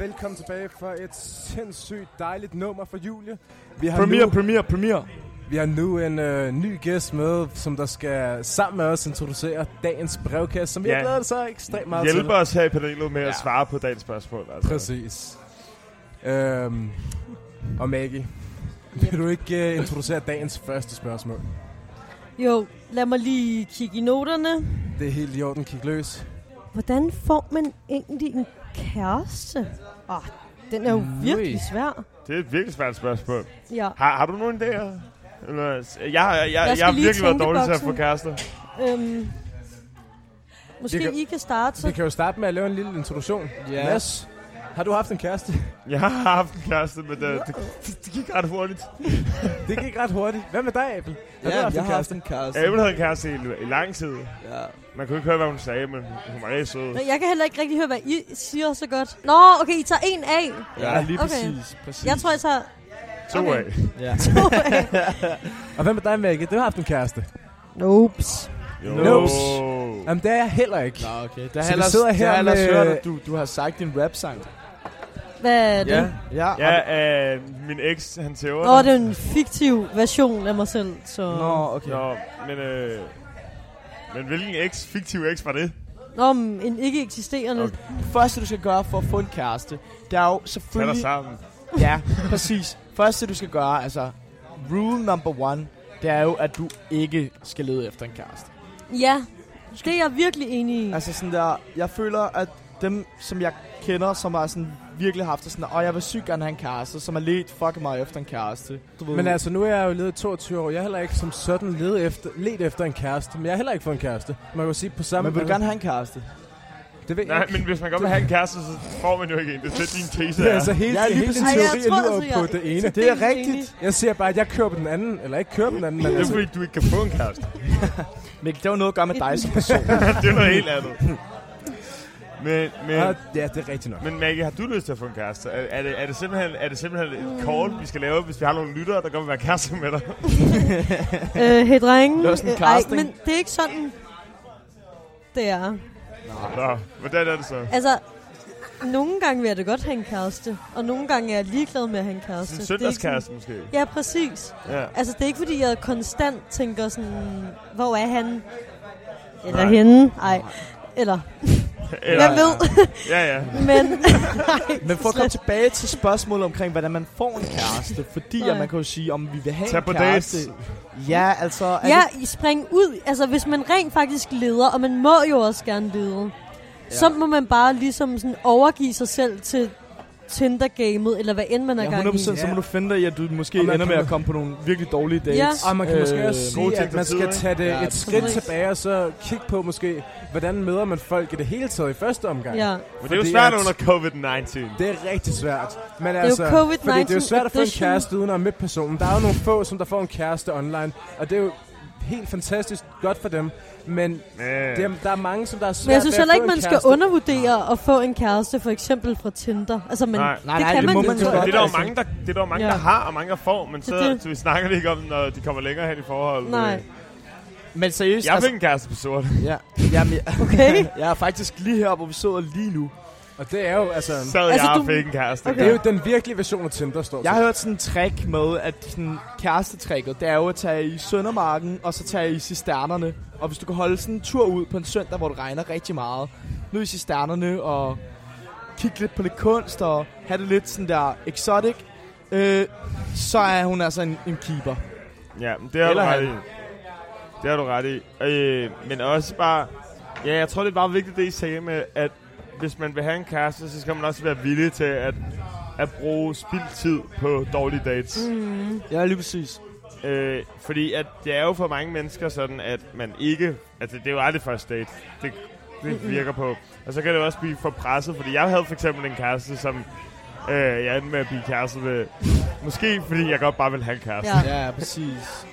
velkommen tilbage for et sindssygt dejligt nummer for Julie. Vi har Premier, nu, premier, premier. vi har nu en øh, ny gæst med, som der skal sammen med os introducere dagens brevkasse, som vi Ja. har glædet så ekstremt meget Hjælpe til. os her i panelet med at Ja. svare på dagens spørgsmål. Altså. Præcis. Øhm, og Maggie, vil du ikke uh, introducere dagens første spørgsmål? Jo, lad mig lige kigge i noterne. Det er helt i orden, kig løs. Hvordan får man egentlig en kæreste? Ah, den er jo virkelig svær. Det er et virkelig svært spørgsmål. Ja. Har, har du nogen idéer? Eller, jeg, jeg, jeg, jeg, jeg har virkelig været dårlig til at få kærester. Øhm, måske Vi kan- I kan starte så. Vi kan jo starte med at lave en lille introduktion. Ja. Mads, har du haft en kæreste? Jeg har haft en kæreste, men det, det, det gik ret hurtigt. Det gik ret hurtigt. Hvad med dig, Abel? Har du Ja, haft jeg en har haft kæreste? en kæreste. Abel havde en kæreste i, i lang tid. Ja. Man kunne ikke høre, hvad hun sagde, men hun var rigtig sød. Jeg kan heller ikke rigtig høre, hvad I siger så godt. Nå, okay, I tager en af. Ja, lige Okay. præcis. præcis. Jeg tror, jeg tager To okay. af. Ja. [LAUGHS] to af. [LAUGHS] Og hvad med dig, Maggie? Du har haft en kæreste. Nopes. Jo. Nope. Jamen, det er jeg heller ikke. Nå, okay. Det Så har vi sidder det her har ellers med- hørt, at du, du har sagt din rap-sang. Hvad er det? Ja. Ja. Ja, øh, min eks, han tæver Nå, dig. det er en fiktiv version af mig selv, så... Nå, okay. Nå, men, øh, men hvilken eks, fiktiv eks var det? Nå, men en ikke eksisterende. Okay. Det første, du skal gøre for at få en kæreste, det er jo Tag dig selvfølgelig... sammen. Ja, præcis. Første, du skal gøre, altså... Rule number one, det er jo, at du ikke skal lede efter en kæreste. Ja, det er jeg virkelig enig i. Altså sådan der, jeg føler, at dem, som jeg kender, som har sådan virkelig haft det sådan, og jeg vil sygt gerne have en kæreste, som har let fucking meget efter en kæreste. Du ved, Men altså, nu er jeg jo ledet 22 år. Jeg har heller ikke som sådan ledet efter, let efter en kæreste. Men jeg har heller ikke fået en kæreste. Man kan jo sige på samme men vil du gerne have en kæreste? Det ved jeg Nej, ikke. men hvis man godt vil have en kæreste, så får man jo ikke en. Det er det, din tese er er. altså hele, Ja, lige hele jeg tror lyder altså, på jeg- det ene. Det er rigtigt. Jeg siger bare, at jeg køber den anden, eller ikke køber den anden, men Det er altså, fordi, du ikke kan få en kæreste. Mikkel, det var noget at gøre med dig som person. [LAUGHS] det er noget helt andet. Men, men, ja, ja, det er rigtigt nok. men Maggie, har du lyst til at få en kæreste? Er, er, det, er, det, simpelthen, er det simpelthen et call, vi skal lave, hvis vi har nogle lyttere, der vil være kæreste med dig? [LAUGHS] Øh, hey drenge. Sådan en Øh, ej, men det er ikke sådan, det er. Nå, hvordan er det så? Altså, nogle gange vil jeg da godt have en kæreste, og nogle gange er jeg ligeglad med at have en kæreste. En Det er ikke søndagskæreste måske? sådan- Ja, præcis. Ja. Altså, det er ikke fordi, jeg konstant tænker sådan, hvor er han? Eller Nej. hende? Ej. Eller, Eller, jeg ved. Ja, ja. [LAUGHS] Men, nej, Men for at komme tilbage til spørgsmålet omkring, hvordan man får en kæreste. Fordi at man kan jo sige, om vi vil have Tag en på kæreste. dates. Ja, altså... Er ja, det, I spring ud. Altså, hvis man rent faktisk leder, og man må jo også gerne lede, ja. så må man bare ligesom sådan overgive sig selv til Tinder-gamet, eller hvad end man er ja, gang 100% i. så må du finde dig i, at du måske ender med at komme på nogle virkelig dårlige dates. Ja. Og man kan måske Øh, også gode sige, at man skal tage det Ja, et skridt præcis. tilbage, og så kigge på måske, hvordan møder man folk i det hele taget i første omgang. Ja. Men det er jo svært under covid-19. Det er rigtig svært. Men jo altså, COVID-19 fordi det er jo svært at få en kæreste uden at møde personen. Der er jo nogle få, som der får en kæreste online, og det er jo helt fantastisk godt for dem. Men det er, der er mange, som der er svært Men jeg synes heller ikke, man skal undervurdere at få en kæreste, for eksempel fra Tinder. Altså, men Nej. Nej, det nej, kan det man må man jo godt. Det er der jo altså. mange, der, det er der mange, Ja. der har, og mange, der får, men så, Det det. så vi snakker ikke om, når de kommer længere hen i forholdet. Nej. Men seriøst, Jeg altså, fik en kæreste på sort. ja, jamen, jeg, Okay. [LAUGHS] jeg er faktisk lige her, hvor vi sidder lige nu. Og det er jo, altså... Så Altså, jeg du- og fik en kæreste. Det er jo den virkelige version af Tinder, står Jeg har hørt sådan en trick med, at sådan kærestetrækket, det er jo at tage i Søndermarken, og så tage i Cisternerne. Og hvis du kan holde sådan en tur ud på en søndag, hvor det regner rigtig meget, ned i Cisternerne og kigge lidt på lidt kunst og have det lidt sådan der exotic, øh, så er hun altså en, en keeper. Ja, men det har Eller du ret han. i. Det har du ret i. Øh, men også bare... Ja, jeg tror, det er bare vigtigt, det I sagde med, at hvis man vil have en kæreste, så skal man også være villig til at, at bruge spildt tid på dårlige dates. Mm. Ja, lige præcis. Øh, fordi at det er jo for mange mennesker sådan, at man ikke... Altså, det er jo aldrig første date. Det, det virker på. Og så kan det også blive for presset, fordi jeg havde for eksempel en kæreste, som øh, jeg endte med at blive kæreste med. Måske fordi jeg godt bare vil have en kæreste. Ja. Ja, præcis.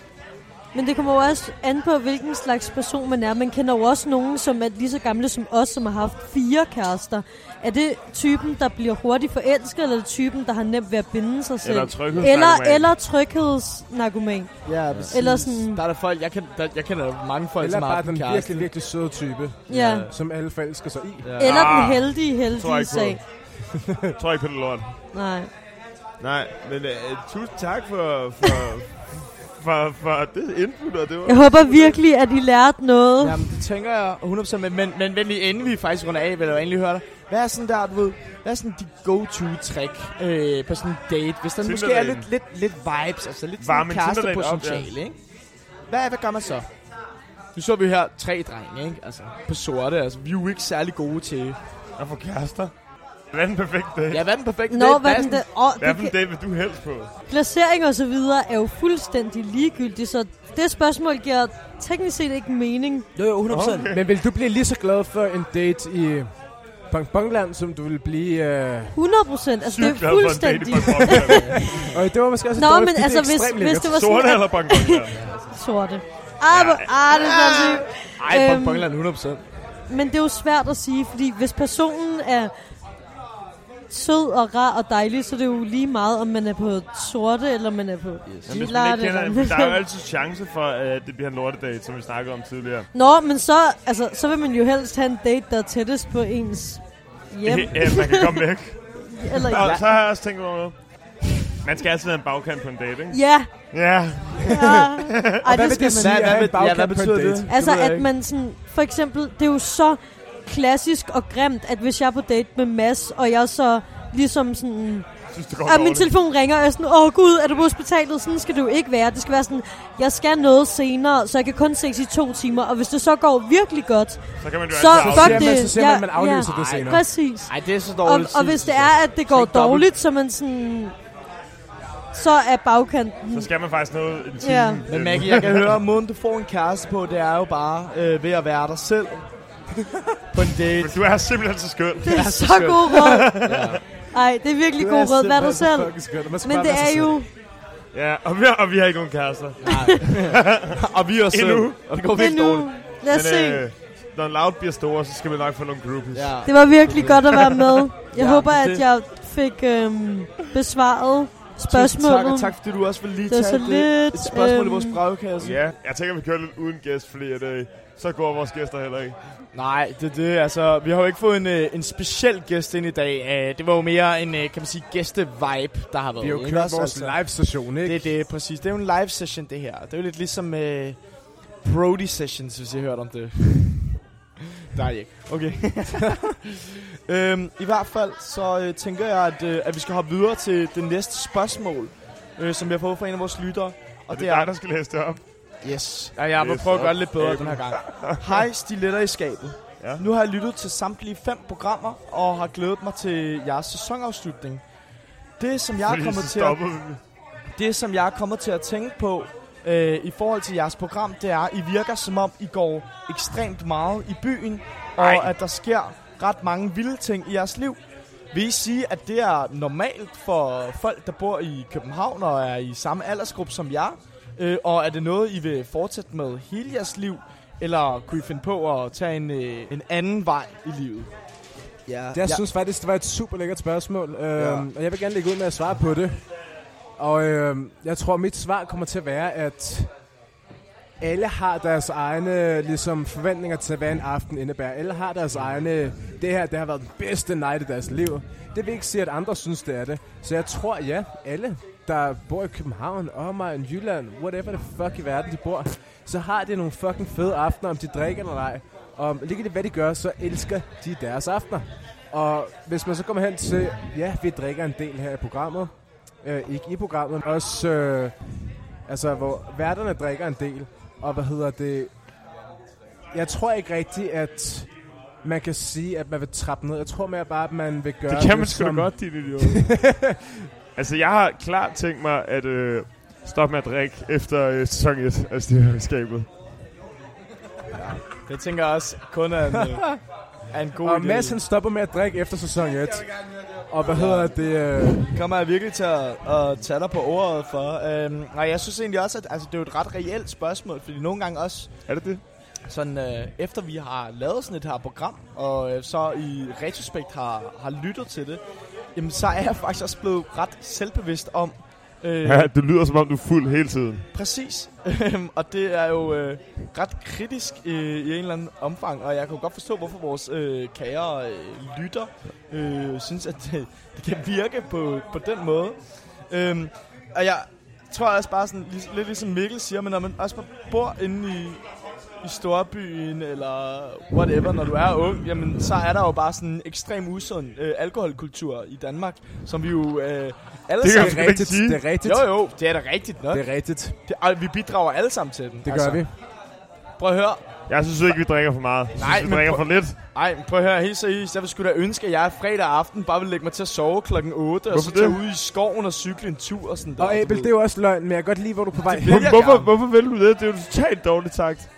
Men det kommer jo også an på, hvilken slags person man er. Man kender jo også nogen, som er lige så gamle som os, som har haft fire kærester. Er det typen, der bliver hurtigt forelsket, eller er det typen, der har nemt ved at binde sig selv? Eller tryghedsnarkoman. eller, eller tryghedsnarkoman. Ja, præcis. Eller sådan- Der er der folk, jeg, kan, der, jeg kender mange folk, Eller som har bare haft en den kæreste. virkelig, virkelig søde type, Ja. som alle forelsker sig i. Ja. Eller Ah, den heldige, tror jeg heldige sag. [LAUGHS] Jeg tror ikke på det lort. Nej. Nej, men uh, tusind tak for, for, for, for det input, og det var... Jeg håber virkelig, at I lærte noget. Jamen, det tænker jeg 100%, men, men, men venlig, inden vi faktisk runder af, vil jeg jo egentlig høre dig. Hvad er sådan der, du ved, hvad er sådan de go-to-trick øh, på sådan en date? Hvis der måske er lidt, lidt, lidt vibes, altså lidt Varme sådan kærestepotentiale, ikke? Hvad, hvad gør man så? Nu så vi her tre drenge, ikke? Altså, på sorte, altså, vi er jo ikke særlig gode til... Jeg får kærester. Hvad er den perfekte date? Ja, hvad er den perfekte Nå, date? hvad den sådan- åh, Hvad det for en date vil du helst på? placering og så videre er jo fuldstændig ligegyldigt, så det spørgsmål giver teknisk set ikke mening. Jo, jo, 100%. Okay. Men vil du blive lige så glad for en date i Pong Pongland, som du vil blive... Øh... 100 procent. Altså, det er fuldstændig. [LAUGHS] Og det var måske også Nå, dårligt, men altså, det er hvis, ekstremt hvis det var Sorte sådan eller at, [LAUGHS] sorte. Ah, ja. ah, det er sådan Ej, Øhm, på Bongland 100%. Men det er jo svært at sige, fordi hvis personen er sød og rar og dejlig, så er det jo lige meget, om man er på sorte, eller man er på Jamen, man lilarte, ikke kender, eller- der er jo [LAUGHS] altid chance for, at det bliver en lortedate, som vi snakkede om tidligere. Nå, men så, altså, så vil man jo helst have en date, der er tættest på ens hjem. Ja, man kan komme væk. [LAUGHS] eller, Og ja. så har jeg også tænkt over noget. Man skal altid have en bagkant på en date, ikke? ja. Ja. ja. [LAUGHS] Hvad Ej, det skal det sige man. en hvad- ja, hvad bagkant på en betyder date? det? Altså, at man sådan... For eksempel, det er jo så klassisk og grimt, at hvis jeg er på date med Mads, og jeg så ligesom sådan... Synes, det går Og min telefon ringer, og jeg er sådan, åh gud, er du på hospitalet? Sådan skal det jo ikke være. Det skal være sådan, jeg skal noget senere, så jeg kan kun ses i to timer. Og hvis det så går virkelig godt, Så kan man jo så altid Så godt siger man, det. så siger man, at man aflyser det senere. Præcis. Ej, det er så Og, dårligt. og hvis det er, at det går dårligt, så man sådan... Så er bagkanten... Så skal man faktisk noget en time. Ja. Men Maggie, jeg kan høre, at måden du får en kæreste på, det er jo bare øh, ved at være dig selv. På en date. Men du er simpelthen så skøn. Det er så så god råd. Ja. Ej, det er virkelig Du god råd. Vær dig selv. Men det er jo... Ja, og vi, har, og vi har ikke nogen kærester. [LAUGHS] Og vi er også Endnu. Og det går virkelig nu, dårligt. lad os se. øh, når Loud bliver store, så skal vi nok få nogle groupies. Ja. Det var virkelig godt at være med. Jeg Ja, håber, det- at jeg fik øhm, besvaret Tusind tak, og spørgsmålet. tak fordi du også vil lige Det tage så et, lidt, et spørgsmål øhm, i vores brevkasse. Ja, jeg tænker, vi kører lidt uden gæst, fordi at, øh, så går vores gæster heller ikke. Nej, det er det. Altså, vi har jo ikke fået en, øh, en speciel gæst ind i dag. Uh, det var jo mere en, uh, kan man sige, gæste-vibe, der har været. Vi har jo kørt vores live-session, ikke? Det er det, præcis. Det er jo en live session, det her. Det er jo lidt ligesom uh, Brody Sessions, hvis I har hørt om det. Der I ikke. Okay. [LAUGHS] øhm, I hvert fald, så øh, tænker jeg, at, øh, at vi skal hoppe videre til det næste spørgsmål, øh, som vi har fået fra en af vores lyttere. Og det er dig, der skal læse det op. Yes. Ja, jeg vil Yes, prøve at gøre det lidt bedre den her gang. Hej, stiletter i skabet. Ja. Nu har jeg lyttet til samtlige fem programmer, og har glædet mig til jeres sæsonafslutning. Det, som jeg er kommet til at, det, som jeg er kommet til at tænke på øh, i forhold til jeres program, det er, at I virker som om, I går ekstremt meget i byen, og Ej. at der sker ret mange vilde ting i jeres liv. Vil I sige, at det er normalt for folk, der bor i København og er i samme aldersgruppe som jer? Øh, og er det noget, I vil fortsætte med hele jeres liv? Eller kunne I finde på at tage en, øh, en anden vej i livet? Ja. Det, jeg synes faktisk, det var et super lækkert spørgsmål, øhm, Ja. og jeg vil gerne lægge ud med at svare på det. Og øhm, jeg tror, mit svar kommer til at være, at alle har deres egne ligesom, forventninger til, hvad en aften indebærer. Alle har deres egne, det her det har været den bedste night i deres liv. Det vil ikke sige, at andre synes, det er det. Så jeg tror, ja, alle, der bor i København, Omegn, Jylland, whatever the fuck i verden de bor, så har de nogle fucking fede aftener, om de drikker eller ej. Og ligegyldigt hvad de gør, så elsker de deres aftener. Og hvis man så kommer hen til, ja, vi drikker en del her i programmet, øh, ikke i programmet, men også, øh, altså, hvor værterne drikker en del, og hvad hedder det, jeg tror ikke rigtigt, at man kan sige, at man vil trappe ned. Jeg tror mere bare, at man vil gøre Det kan man det sgu som... godt, din idiot. [LAUGHS] altså, jeg har klart tænkt mig at øh, stoppe med at drikke efter øh, sæson 1 af Stilettskabet. Det tænker jeg også kun er en, øh, er en god Og idé. Mads han stopper med at drikke efter sæson 1. Og hvad hedder det? Øh, kommer jeg virkelig til at, at tage dig på ordet for. Øhm, nej, jeg synes egentlig også, at altså, det er jo et ret reelt spørgsmål, fordi nogle gange også, Er det det? sådan, øh, efter vi har lavet sådan et her program, og øh, så i retrospekt har, har lyttet til det, jamen så er jeg faktisk også blevet ret selvbevidst om, øh, Ja, det lyder som om, du er fuld hele tiden. Præcis. Øhm, og det er jo øh, ret kritisk øh, i en eller anden omfang, og jeg kan godt forstå, hvorfor vores øh, kære øh, lytter øh, synes, at det, det kan virke på, på den måde. Øhm, og jeg tror også bare sådan, lidt ligesom Mikkel siger, men når man også bare bor inde i, i storbyen, eller whatever, når du er ung, jamen, så er der jo bare sådan en ekstrem usund øh, alkoholkultur i Danmark, som vi jo øh, alle Det sammen... det er rigtigt. sige. Det er rigtigt. Jo, jo, det er da rigtigt nok. Det er rigtigt. Det, og vi bidrager alle sammen til den. Det gør vi. Prøv at høre. Jeg synes ikke, vi drikker for meget. Jeg Nej, synes, vi drikker prøv- for lidt. Ej, men prøv at høre helt seriøst. Jeg vil sgu da ønske, at jeg fredag aften bare vil lægge mig til at sove klokken 8, og Hvorfor så tage ud i skoven og cykle en tur og sådan der. Og Abel, det er jo også løgn, men jeg kan godt lide, hvor du er på vej jeg Hvorfor, hvorfor vil du det? Det er jo totalt dårligt sagt.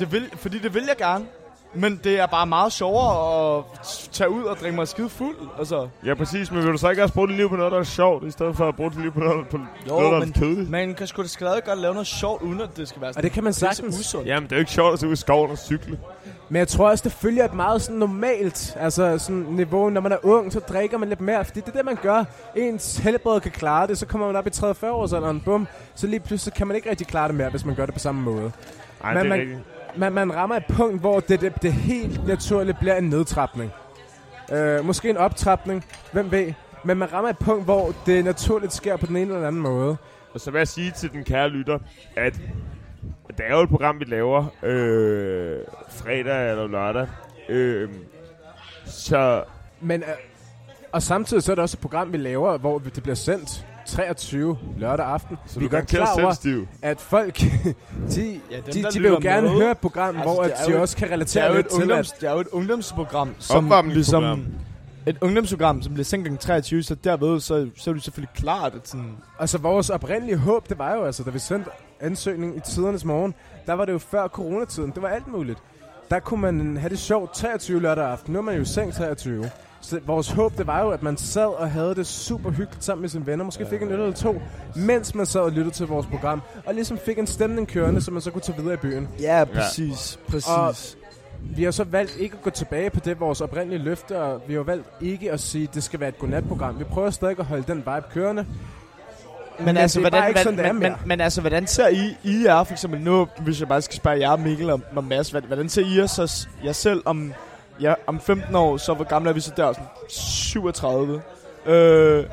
Det vil, fordi det vil jeg gerne. Men det er bare meget sjovere at tage ud og drikke mig skide fuld. Altså, Ja, præcis. Men vil du så ikke også bruge dit liv på noget, der er sjovt, i stedet for at bruge dit liv på noget, på Jo, noget der er men- kedeligt? man kan sgu da stadig godt lave noget sjovt, uden at det skal være sådan Og det kan man sagtens. usundt. Jamen, det er jo ikke sjovt at se ud i skoven og cykle. Men jeg tror også, det følger et meget sådan normalt altså sådan niveau. Når man er ung, så drikker man lidt mere, fordi det er det, man gør. Ens helbred kan klare det, så kommer man op i 30-40 års alderen, bum. Så lige pludselig kan man ikke rigtig klare det mere, hvis man gør det på samme måde. Ej, Men det er man- rigtigt. Man, man rammer et punkt, hvor det, det, det helt naturligt bliver en nedtrapning. Øh, måske en optrapning, hvem ved. Men man rammer et punkt, hvor det naturligt sker på den ene eller anden måde. Og så vil jeg sige til den kære lytter, at det er jo et program, vi laver øh, fredag eller lørdag. Øh, så Men, øh, og samtidig så er det også et program, vi laver, hvor det bliver sendt 23 lørdag aften. så vi er godt klar over, selvstiv. at folk, [LAUGHS] de, Ja, dem, de, de vil jo gerne med. høre et program, Altså, hvor at de jo- også kan Det er, relatere et lidt til, ungdoms, at det er jo et ungdomsprogram, som ligesom... Et ungdomsprogram, som bliver sendt kl. 23, så derved, så, så er det selvfølgelig klart, at sådan... Altså vores oprindelige håb, det var jo altså, da vi sendte ansøgning i tidernes morgen, der var det jo før coronatiden. Det var alt muligt. der kunne man have det sjovt 23 lørdag aften. Nu er man jo i seng 23. Så vores håb, det var jo, at man sad og havde det super hyggeligt sammen med sine venner. Måske fik en øl eller to, mens man sad og lyttede til vores program. Og ligesom fik en stemning kørende, så man så kunne tage videre i byen. Ja, præcis. Præcis. Og vi har så valgt ikke at gå tilbage på det, vores oprindelige løfte, og vi har valgt ikke at sige, at det skal være et godnatprogram. Vi prøver stadig at holde den vibe kørende. Men, Men altså, hvordan, ikke sådan, hvordan, er men, men, men altså, hvordan ser I, I er for eksempel nu, hvis jeg bare skal spørge jer, Mikkel og, og Mads, hvordan ser I jer, så, jer selv om, ja, om 15 år, så hvor gamle er vi så der? Sådan 37. Øh,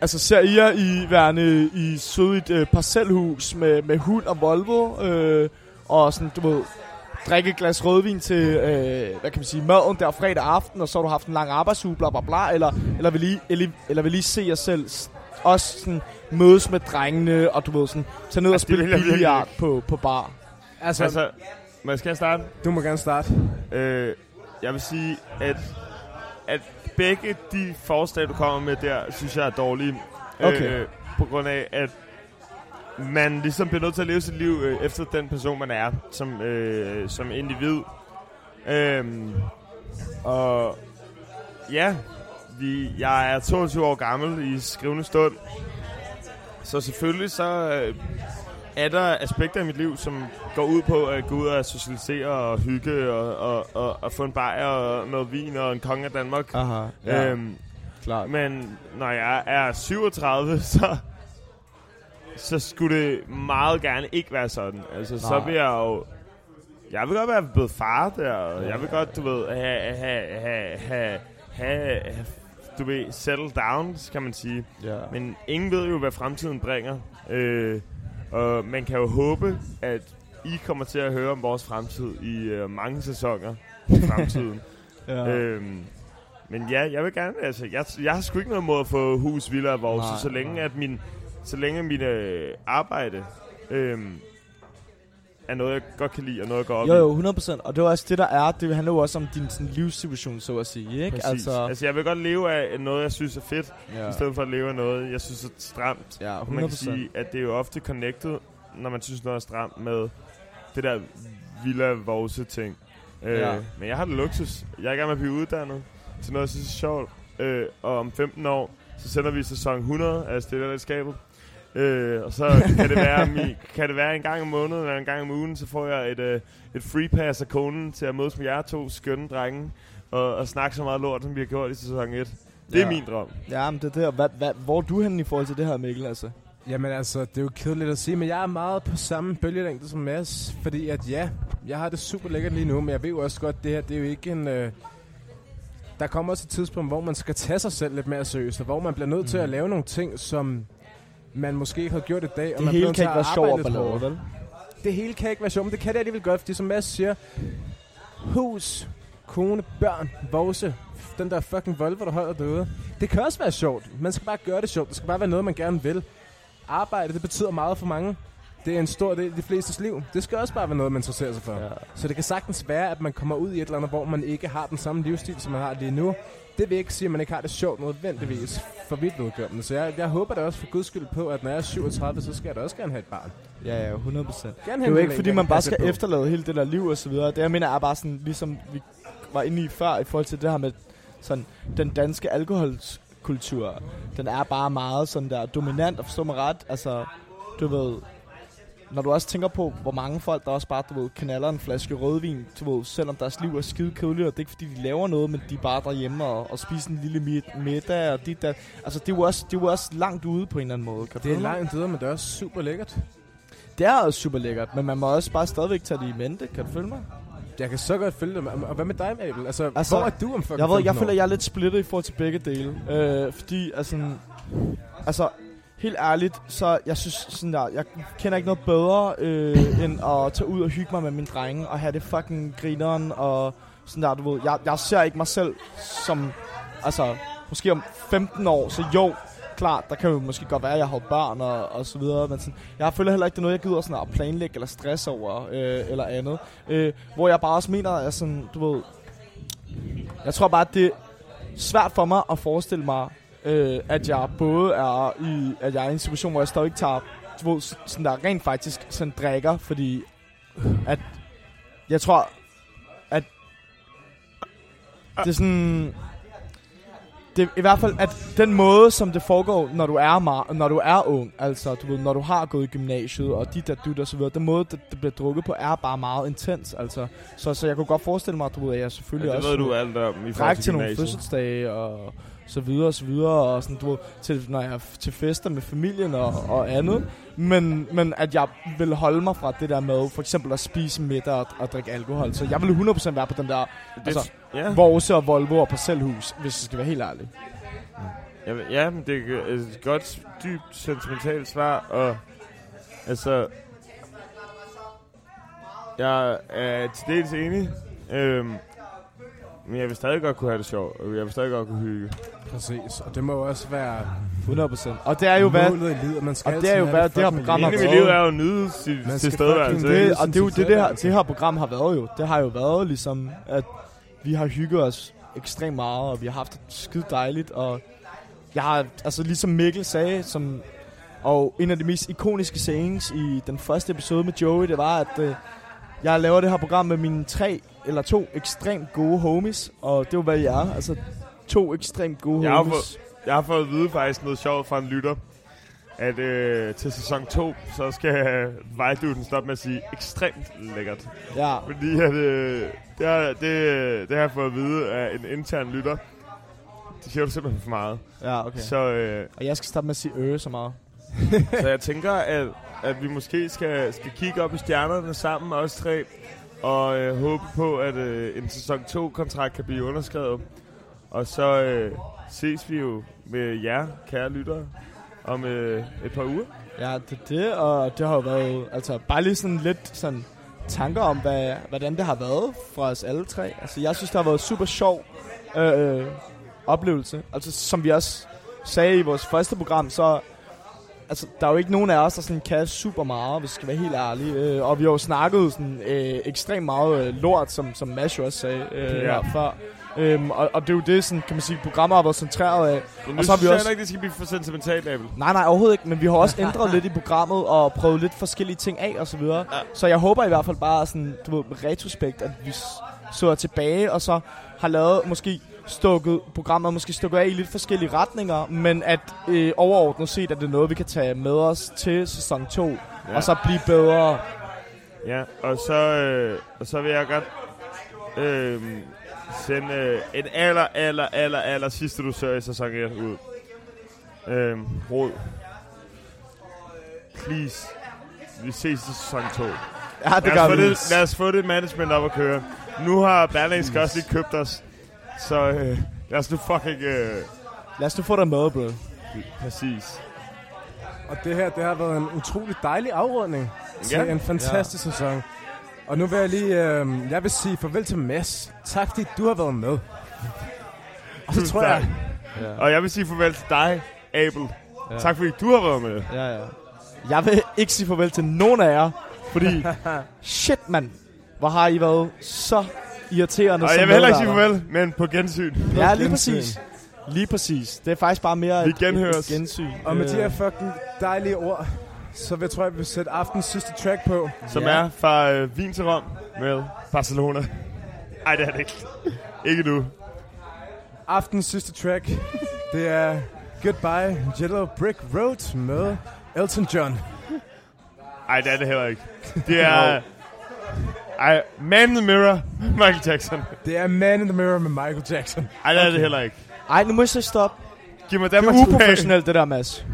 altså, ser I jer i værende i søde et øh, parcelhus med, med hund og Volvo, øh, og sådan, du ved, drikke et glas rødvin til, øh, hvad kan man sige, maden der fredag aften, og så har du haft en lang arbejdsuge, bla bla bla, eller, eller, vil I, eller, eller vil I se jer selv også sådan mødes med drengene, og du ved sådan, tage ned og Altså, spille billiard på, på bar. Altså, altså, må jeg skal jeg starte? du må gerne starte. Øh, jeg vil sige, at, at begge de forslag, du kommer med der, synes jeg er dårlige. Okay. Øh, på grund af, at man ligesom bliver nødt til at leve sit liv øh, efter den person, man er, som, øh, som individ. Øhm, og ja, vi, jeg er 22 år gammel i skrivende stund. Så selvfølgelig så øh, er der aspekter i mit liv, som går ud på at gå ud og socialisere og hygge og, og, og, og få en bajer og noget vin og en konge af Danmark. Aha, Øhm, klart. men når jeg er 37, [LAUGHS] så, så skulle det meget gerne ikke være sådan. Altså, så Nej. vil jeg jo... Jeg vil godt være blevet far der, og jeg vil godt, du ved, have, have, have, have, have, have du ved, settle down, kan man sige. Ja. Men ingen ved jo, hvad fremtiden bringer. Øh, og man kan jo håbe, at I kommer til at høre om vores fremtid i øh, mange sæsoner i [LAUGHS] fremtiden. ja. øhm, men ja, jeg vil gerne, altså, jeg, jeg har sgu ikke noget mod at få hus, villa og vores, Nej, så længe nej. at min, så længe mit øh, arbejde øhm, er noget, jeg godt kan lide, og noget, jeg går op Jo, jo, 100%. Og det er også det, der er. Det handler jo også om din sådan, livssituation, så at sige. Ikke? Præcis. Altså, altså, jeg vil godt leve af noget, jeg synes er fedt, ja. i stedet for at leve af noget, jeg synes er stramt. ja, 100%. Man kan sige, at det er jo ofte connected, når man synes noget er stramt med det der villa vose ting. Øh, Ja. Men jeg har det luksus. Jeg er i gang med at blive uddannet til noget, jeg synes er sjovt. Øh, og om 15 år, så sender vi sæson 100 af Stillerskabet. Øh, og så kan det, være, mi, kan det være en gang om måneden eller en gang om ugen, så får jeg et, øh, et free pass af konen til at mødes med jer to skønne drenge og, og snakke så meget lort, som vi har gjort i sæson 1. Det er Ja. min drøm. Ja, men det er det. Hvad, hvad, hvor er du henne i forhold til det her, Mikkel? Altså? Jamen altså, det er jo kedeligt at sige, men jeg er meget på samme bølgelængde som Mads, fordi at ja, jeg har det super lækkert lige nu, men jeg ved jo også godt, det her, det er jo ikke en... Øh, der kommer også et tidspunkt, hvor man skal tage sig selv lidt mere seriøst, og hvor man bliver nødt mm. til at lave nogle ting, som man måske ikke har gjort i dag. og Det man hele kan ikke være sjov arbejde og ballade, vel? Det hele kan ikke være sjovt, men det kan det alligevel godt, fordi som Mads siger, hus, kone, børn, vose, den der fucking Volvo, der holder derude. Det kan også være sjovt. Man skal bare gøre det sjovt. Det skal bare være noget, man gerne vil. Arbejde, det betyder meget for mange. Det er en stor del af de flestes liv. Det skal også bare være noget, man interesserer sig for. Ja. Så det kan sagtens være, at man kommer ud i et eller andet, hvor man ikke har den samme livsstil, som man har lige nu. Det vil ikke sige, at man ikke har det sjovt nødvendigvis for vidt vedkommende. Så jeg, jeg håber da også for guds skyld på, at når jeg er 37, så skal jeg da også gerne have et barn. Ja, ja, 100 procent. Det er jo ikke, fordi man bare skal efterlade hele det der liv og så videre. Det jeg mener er bare sådan, ligesom vi var inde i før, i forhold til det her med sådan, den danske alkoholkultur. Den er bare meget sådan der dominant, og forstå mig ret. Altså, du ved, når du også tænker på, hvor mange folk, der også bare, du ved, knaller en flaske rødvin, du ved, selvom deres liv er skide kedeligt, og det er ikke fordi, de laver noget, men de er bare derhjemme og, og spiser en lille mid- middag, og dit der. Altså, det er, jo også, det er jo også langt ude på en eller anden måde. Kan Det er langt videre, men det er også super lækkert. Det er også super lækkert, men man må også bare stadigvæk tage det i mente. Kan du følge mig? Jeg kan så godt følge det. Og hvad med dig, Mabel? Altså, Altså, altså, hvor er du om fucking Jeg, ved, jeg 15 føler, jeg er lidt splittet i forhold til begge dele. Øh, fordi, altså, altså, helt ærligt, så jeg synes sådan der, jeg kender ikke noget bedre, øh, end at tage ud og hygge mig med mine drenge, og have det fucking grineren, og sådan der, du ved, jeg, jeg ser ikke mig selv som, altså, måske om 15 år, så jo, klart, der kan jo måske godt være, at jeg har børn og, og så videre, men sådan, jeg føler heller ikke, det er noget, jeg gider sådan at planlægge eller stress over, øh, eller andet. Øh, hvor jeg bare også mener, at sådan, du ved, jeg tror bare, at det er svært for mig at forestille mig, øh, at jeg både er i, at jeg er i en situation, hvor jeg stadig tager, ved, sådan der rent faktisk sådan drikker, fordi at jeg tror, det er sådan... Det er i hvert fald, at den måde, som det foregår, når du er, mar- når du er ung, altså du ved, når du har gået i gymnasiet, og dit og dut og så videre, den måde, det, det bliver drukket på, er bare meget intens, altså. Så, så jeg kunne godt forestille mig, du ved, at jeg selvfølgelig Ja, det også... ved du alt om i forhold til til nogle fødselsdage og så videre og så videre og sådan du til når jeg er til fester med familien og, og andet. Men men at jeg vil holde mig fra det der med for eksempel at spise middag og, og drikke alkohol. Så jeg vil 100% være på den der Det, altså ja. Vorse og Volvo og parcelhus hvis jeg skal være helt ærlig. Ja, ja, men det er et godt, dybt, sentimentalt svar, og altså... Jeg er til dels enig, øhm, men jeg vil stadig godt kunne have det sjovt, og jeg vil stadig godt kunne hygge. Præcis, og det må jo også være 100% og det er jo hvad målet i livet. Man skal og det er jo hvad det her fucking program har lækkert. mit liv været. er jo nyde skal tilstedeværelse. det, og det er jo det, det, her, det her program har været jo. Det har jo været ligesom, at vi har hygget os ekstremt meget, og vi har haft det skide dejligt, og jeg har, altså ligesom Mikkel sagde, som, og en af de mest ikoniske sayings i den første episode med Joey, det var, at øh, jeg laver det her program med mine tre eller to ekstremt gode homies, og det jo, hvad jeg er. Altså, to ekstremt gode Jeg har homies. Jeg har fået at vide faktisk noget sjovt fra en lytter, at øh, til sæson 2, så skal Vejduden stoppe med at sige ekstremt lækkert. Ja, Fordi at, øh, det, har, det, det har jeg fået at vide af en intern lytter. Det siger du simpelthen for meget. ja. Okay. Så, øh, Og jeg skal stoppe med at sige øh så meget. [LAUGHS] så jeg tænker, at, at vi måske skal, skal kigge op i stjernerne sammen, os tre, og øh, håbe på, at øh, en sæson 2-kontrakt kan blive underskrevet. Og så øh, ses vi jo med jer, kære lyttere, om øh, et par uger. Ja, det er det, og det har jo været, altså bare lige sådan lidt sådan tanker om, hvad, hvordan det har været for os alle tre. Altså jeg synes, det har været super sjov øh, øh, oplevelse. Altså som vi også sagde i vores første program, så altså, der er jo ikke nogen af os, der sådan kan super meget, hvis jeg skal være helt ærlig. Øh, og vi har jo snakket sådan, øh, ekstremt meget øh, lort, som, som Mash jo også sagde øh, Ja. før. Øhm, og, og det er jo det, sådan, kan man sige, programmer har været centreret af. Men Og så har vi også- ikke, det skal blive for sentimentalt, Abel. Nej, nej, overhovedet ikke, men vi har også ændret lidt i programmet og prøvet lidt forskellige ting af og så videre. Ja. Så jeg håber i hvert fald bare sådan, du ved, retrospekt, at vi s- så tilbage og så har lavet måske stukket programmet måske stukket af i lidt forskellige retninger, men at øh, overordnet set, at det er noget, vi kan tage med os til sæson 2, ja. og så blive bedre. Ja, og så, øh, og så vil jeg godt øh, sende øh, en aller, aller, aller, aller sidste dusør i sæson 1 ud. Øh, råd. Please. Vi ses i sæson 2. Ja, det Lad gør os, få vi. det, lad os få det management op at køre. Nu har Berlingske også lige købt os. Så øh, lad os nu fucking... Øh, Lad os nu få dig med, bro. præcis. Og det her, det har været en utrolig dejlig afrunding til Ja. en fantastisk ja. sæson. Og nu vil jeg lige, øh, jeg vil sige farvel til Mads. Tak fordi du har været med. Og så Tusind tror jeg, tak. Og jeg vil sige farvel til dig, Abel. Ja. Tak fordi du har været med. Ja, ja. Jeg vil ikke sige farvel til nogen af jer, fordi [LAUGHS] shit, mand. Hvor har I været så irriterende Og som jeg vil heller ikke sige farvel, men på gensyn. Ja, lige gensyn. præcis. Lige præcis. Det er faktisk bare mere Vi et, genhøres. et, gensyn. og med de her Øh, fucking dejlige ord, så vil jeg tror, jeg vil sætte aftens sidste track på. Som Ja. er fra øh, Wien til Rom med Barcelona. Ej, det er det ikke. ikke nu. Aftens sidste track, det er Goodbye Yellow Brick Road med Elton John. Ej, det er det heller ikke. Det er... Ej, Man in the Mirror, Michael Jackson. Det er Man in the Mirror med Michael Jackson. Ej, det er det heller ikke. Ej, nu må jeg så stoppe. Giv mig Det er uprofessionelt, det der, Mads.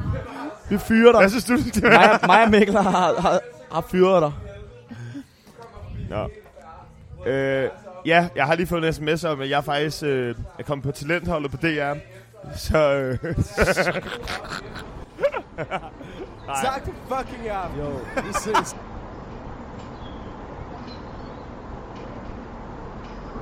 Vi fyrer dig. Hvad synes du, det er? mig, mig og Mikkel har, har, har fyret dig. Nå. Øh, ja, jeg har lige fået en sms om, at jeg faktisk øh, er kommet på talentholdet på DR. Så øh, [LAUGHS] Tak for fucking aften. Jo, vi ses.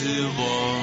vin til